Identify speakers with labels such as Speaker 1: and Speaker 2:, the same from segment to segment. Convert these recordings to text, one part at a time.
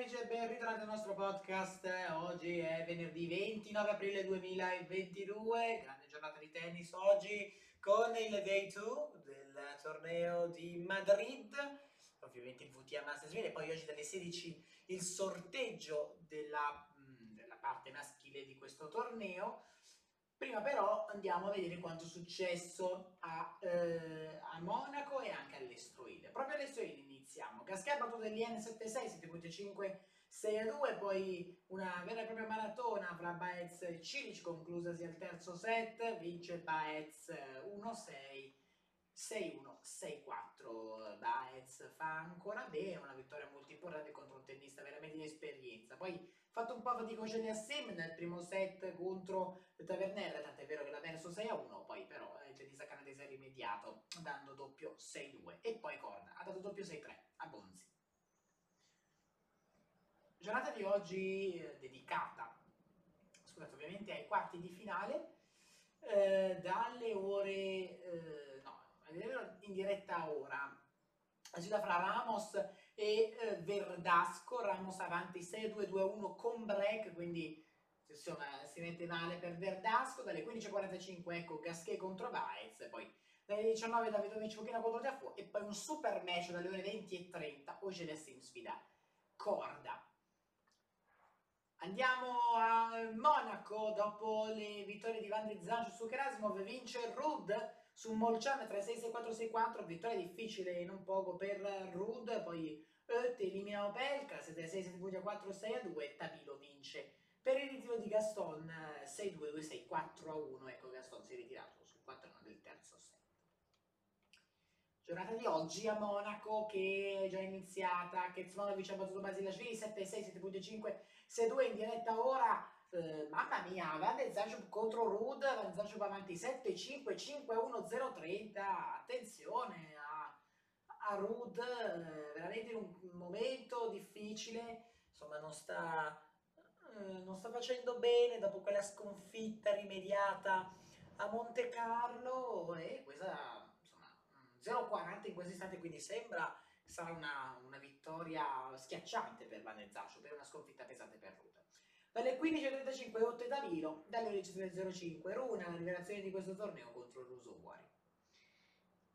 Speaker 1: amici e ben ritrovati al nostro podcast. Oggi è venerdì 29 aprile 2022, grande giornata di tennis oggi con il day 2 del torneo di Madrid, ovviamente il VTA Masters 1000 e poi oggi dalle 16 il sorteggio della, della parte maschile di questo torneo. Prima però andiamo a vedere quanto è successo a, eh, a Monaco e anche all'Estroile. Proprio all'Estroile Gasquet ha battuto degli N76, 7.5, 6 a 2, poi una vera e propria maratona fra Baez e Cilic, conclusasi al terzo set, vince Baez 1-6 6-1, 6-4. Baez fa ancora bene, una vittoria molto importante contro un tennista veramente di esperienza. Poi fatto un po' fatica con Sim nel primo set contro Tavernella, tant'è vero che l'ha perso 6-1, poi però il tennista canadese ha rimediato dando doppio 6-2 e poi Corda ha dato doppio 6-3 a. Giornata di oggi eh, dedicata, scusate, ovviamente ai quarti di finale, eh, dalle ore... Eh, in diretta ora. La sfida fra Ramos e eh, Verdasco, Ramos avanti 6-2-2-1 con break, quindi insomma si mette male per Verdasco, dalle 15.45 ecco Gasquet contro Baez, poi dalle 19 Davidovic Pochino contro Tiafoe e poi un super match dalle ore 20 e 30 Ogelessi in sfida Corda. Andiamo a Monaco, dopo le vittorie di Van de Zange su Krasimov, vince Rud su Molciano 3-6-6-4-6-4, vittoria difficile non poco per Rud, poi Oet elimina Opelka, 7-6-7-4-6-2, Tabilo vince. Per il ritiro di Gaston 6-2-2-6-4-1, ecco Gaston si è ritirato sul 4 del terzo set. Giornata di oggi a Monaco che è già iniziata, Kezmanovic ha battuto Basilashvili 7-6, 7.5, 6-2 in diretta ora. Eh, mamma mia, Van Zanschub contro Rud, Van Zanschub avanti 7-5, 5-1, 0-30, attenzione a, a Rud, eh, veramente in un momento difficile, insomma non sta, eh, non sta facendo bene dopo quella sconfitta rimediata a Monte Carlo e questa 0-40 in questo istante, quindi sembra sarà una, una vittoria schiacciante per Van de Zanschub, per una sconfitta pesante per Rud. Dalle 15.35 8 Davilo, dalle 11.05 Runa, la rivelazione di questo torneo contro l'Usuguari.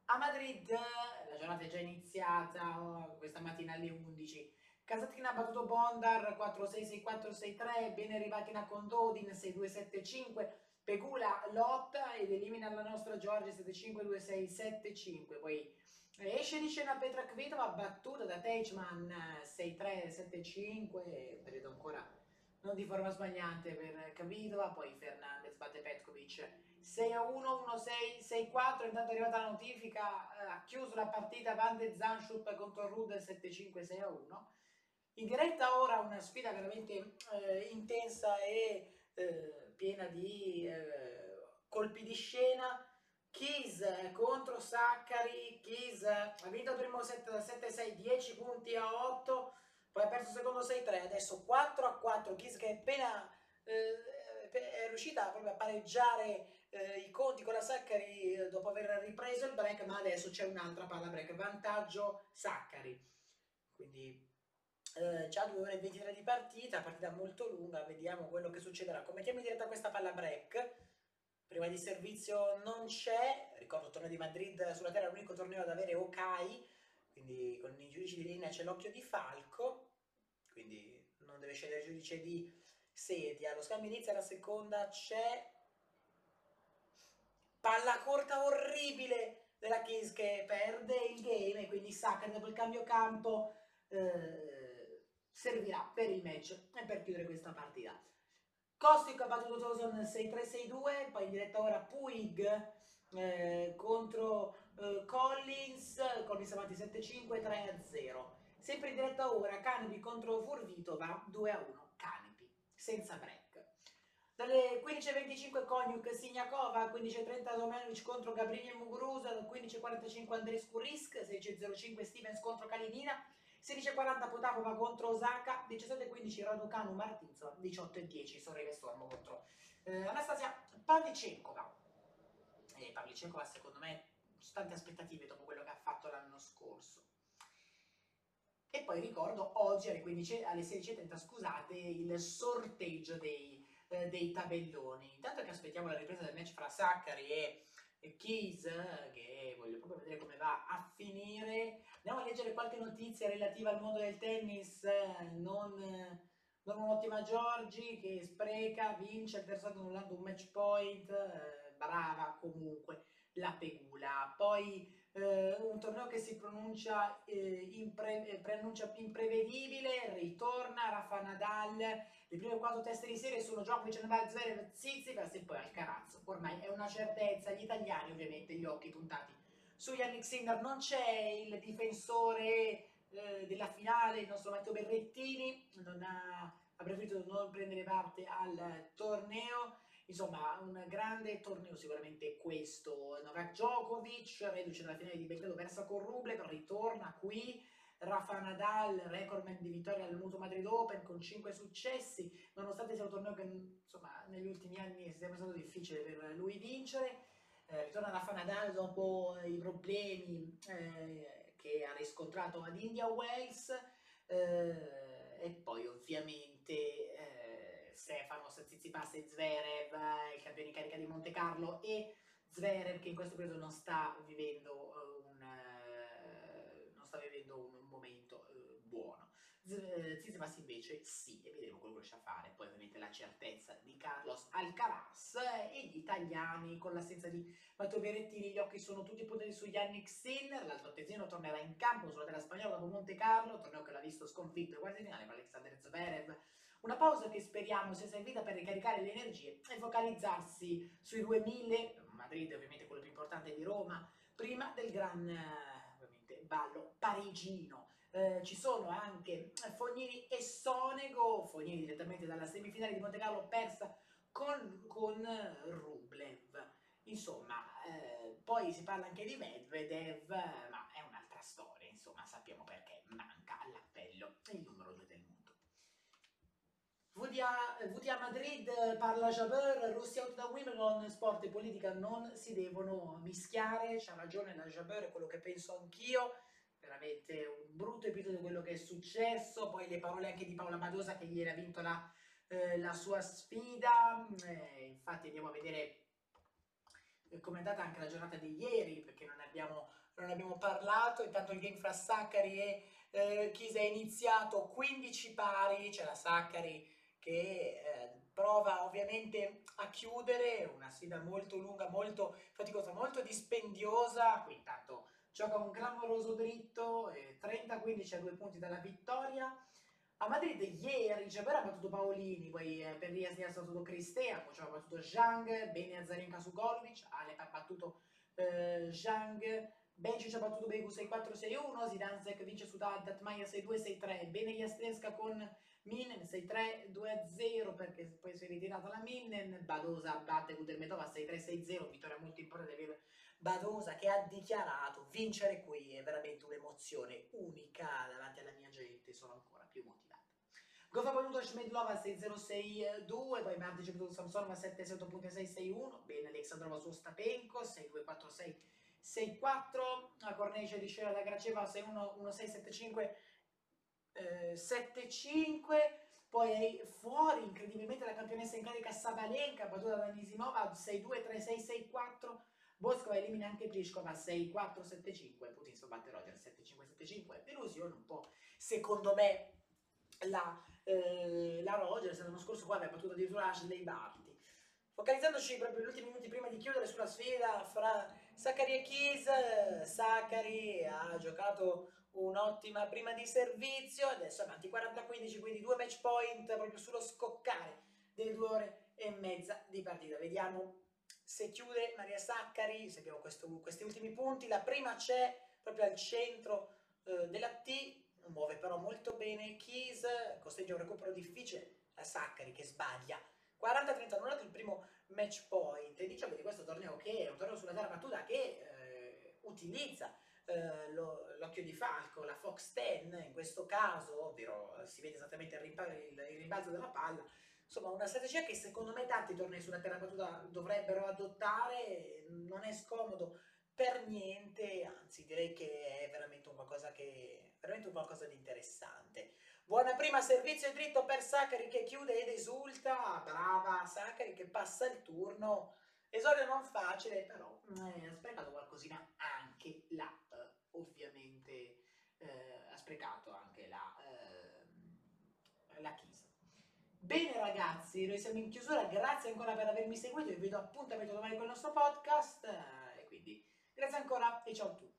Speaker 1: A Madrid la giornata è già iniziata, questa mattina alle 11. Kazatkina ha battuto Bondar 4-6-6-4-6-3, ben Rivatina con Dodin 6-2-7-5, Pegula lotta ed elimina la nostra Giorgia 7-5-2-6-7-5. Poi esce di scena Petra Kvitova battuta da Teichmann 6-3-7-5, vedo ancora non di forma sbagliante per Kvitova, poi Fernandez batte Petkovic 6 a 1, 1 6, 6 4, intanto è arrivata la notifica, eh, ha chiuso la partita Van de Zanschub contro Rudel 7 5, 6 a 1. In diretta ora una sfida veramente eh, intensa e eh, piena di eh, colpi di scena. Keys contro Saccari, Keys ha vinto il primo set 7-6, 10 punti a 8 poi ha perso il secondo 6-3, adesso 4-4, Kiss che è appena eh, è riuscita proprio a pareggiare eh, i conti con la Saccari eh, dopo aver ripreso il break, ma adesso c'è un'altra palla break, vantaggio Saccari. Quindi eh, già 2 ore e 23 di partita, partita molto lunga, vediamo quello che succederà. Commettiamo in diretta questa palla break. Prima di servizio non c'è, ricordo torneo di Madrid sulla terra, l'unico torneo ad avere Okai, quindi con i giudici di linea c'è l'occhio di Falco, quindi non deve scegliere il giudice di sedia. Lo scambio inizia la seconda, c'è palla corta orribile della Kiss che perde il game e quindi Sacre dopo il cambio campo eh, servirà per il match e per chiudere questa partita. Kostiuk ha battuto Toson 6-3-6-2, poi in diretta ora Puig eh, contro eh, Collins, Collins avanti 7-5, 3-0. Sempre in diretta ora, Canepi contro Furvitova, 2-1, Canepi, senza break. Dalle 15.25 Koniuk Signakova, 15.30 Domenovic contro Gabriele Muguruza, 15.45 Andrescu Risk, 16.05 Stevens contro Kalinina, 16.40 Potapova contro Osaka, 17.15 Raducanu Martinzo, 18.10 Sorreve Stormo contro eh, Anastasia Pavlicenkova e Pavlicenkova secondo me tante aspettative dopo quello che ha fatto l'anno scorso. E poi ricordo oggi alle, 15, alle 16.30, scusate, il sorteggio dei, eh, dei tabelloni. Intanto che aspettiamo la ripresa del match fra Saccari e Keys, che voglio proprio vedere come va a finire. Andiamo a leggere qualche notizia relativa al mondo del tennis, non, non un'ottima Giorgi che spreca, vince il terzo annullando un match point, eh, brava comunque la Pegula. Poi eh, un torneo che si pronuncia, eh, impre, eh, preannuncia imprevedibile, ritorna Rafa Nadal, le prime quattro teste di serie sono Djokovic, Nadal, Zverev, Tsitsipas e poi Alcaraz, ormai è una certezza, gli italiani ovviamente gli occhi puntati su Yannick Sinner, non c'è il difensore eh, della finale, il nostro Matteo Berrettini, ha, ha preferito non prendere parte al torneo, Insomma, un grande torneo sicuramente questo. Novak Djokovic, reduce dalla finale di Belgrado, persa con Rublev, ritorna qui. Rafa Nadal, recordman di vittoria al Mutuo Madrid Open con 5 successi, nonostante sia un torneo che insomma, negli ultimi anni è sempre stato difficile per lui vincere. Eh, ritorna Rafa Nadal dopo i problemi eh, che ha riscontrato ad India Wells eh, e poi ovviamente eh, Stefanos, Tsitsipas e Zverev, il campione in carica di Monte Carlo e Zverev che in questo periodo non sta vivendo uh, un, non sta vivendo un momento. Tsitsipas invece sì, e vedremo quello che riesce a fare. Poi ovviamente la certezza di Carlos Alcaraz e gli italiani con l'assenza di Matteo Berrettini, gli occhi sono tutti puntati su Yannick Sinner, l'altro tesino tornerà in campo sulla terra spagnola dopo Monte Carlo, torneo che l'ha visto sconfitto ai quarti finale con Alexander Zverev una pausa che speriamo sia servita per ricaricare le energie e focalizzarsi sui 2000, Madrid ovviamente quello più importante di Roma, prima del gran ballo parigino. Eh, ci sono anche Fognini e Sonego, Fognini direttamente dalla semifinale di Monte Carlo persa con, con Rublev. Insomma, eh, poi si parla anche di Medvedev, ma è un'altra storia, insomma sappiamo perché manca all'appello il numero 2 del mondo. VTA, VTA Madrid parla Jabeur, Russia out da Wimbledon, sport e politica non si devono mischiare, c'ha ragione la Jabeur, è quello che penso anch'io, veramente un episodio quello che è successo, poi le parole anche di Paola Madosa che ieri ha vinto la, eh, la sua sfida, eh, infatti andiamo a vedere come è andata anche la giornata di ieri, perché non abbiamo, non abbiamo parlato, intanto il game fra Saccari e eh, Chisa è iniziato 15 pari, c'è la Saccari che eh, prova ovviamente a chiudere, una sfida molto lunga, molto faticosa, molto dispendiosa, qui intanto gioca un clamoroso dritto, eh, 30-15 a due punti dalla vittoria. A Madrid ieri Jabber ha battuto Paolini, poi eh, per Rias ha battuto Cristea, poi ha battuto Zhang, Bene Azarenka su Golovic, Alep ha battuto eh, Zhang, Bencic ha battuto Begu 6-4-6-1, Zidanzek vince su Datmaia 6-2-6-3, Bene Jastrenska con Minen 6-3, 2-0 perché poi si è ritirata la Minen, Badosa batte Kudermetova 6-3-6-0, vittoria molto importante per Badosa che ha dichiarato vincere qui è veramente un'emozione unica davanti alla mia gente, sono ancora più motivato. Gofa battuto Shmedlova 6-0-6-2, poi Martic battuto Samsonova 7-7.6-6-1, bene Alexandrova su Stapenko 6-2-4-6 6-4, la Cornice di Scera da Graceva 6-1-1-6-7-5 eh, 7-5, poi fuori incredibilmente la campionessa in carica Sabalenka, battuta da Nisimova 6-2, 3-6, 6-4, Boscova elimina anche Pliskova 6-4, 7-5, Putin batte Roger 7-5, 7-5, delusione un po', secondo me la, eh, la Rogers l'anno scorso qua aveva battuto addirittura Ashley Barty. Focalizzandoci proprio negli ultimi minuti prima di chiudere sulla sfida fra Saccari e Chiesa, Saccari ha giocato un'ottima prima di servizio, adesso avanti 40-15, quindi due match point proprio sullo scoccare delle due ore e mezza di partita. Vediamo se chiude Maria Saccari, se abbiamo questo, questi ultimi punti, la prima c'è proprio al centro eh, della T, muove però molto bene Keys, costringe un recupero difficile la Saccari che sbaglia. 40-30 annullato il primo match point e diciamo di questo torneo che è un torneo sulla terra battuta che eh, utilizza eh, l'occhio di falco, la Fox 10 in questo caso, ovvero si vede esattamente il, il, il rimbalzo della palla, insomma una strategia che secondo me tanti tornei sulla terra battuta dovrebbero adottare, non è scomodo per niente, anzi direi che è veramente un qualcosa che veramente un qualcosa di interessante. Buona prima servizio dritto per Sacari che chiude ed esulta, brava Sacari che passa il turno, esordio non facile, però eh, ha sprecato qualcosina anche là, eh, ovviamente eh, ha sprecato anche la, eh, la Chisa. Bene ragazzi, noi siamo in chiusura, grazie ancora per avermi seguito, vi do appuntamento domani con il nostro podcast, e quindi grazie ancora e ciao a tutti.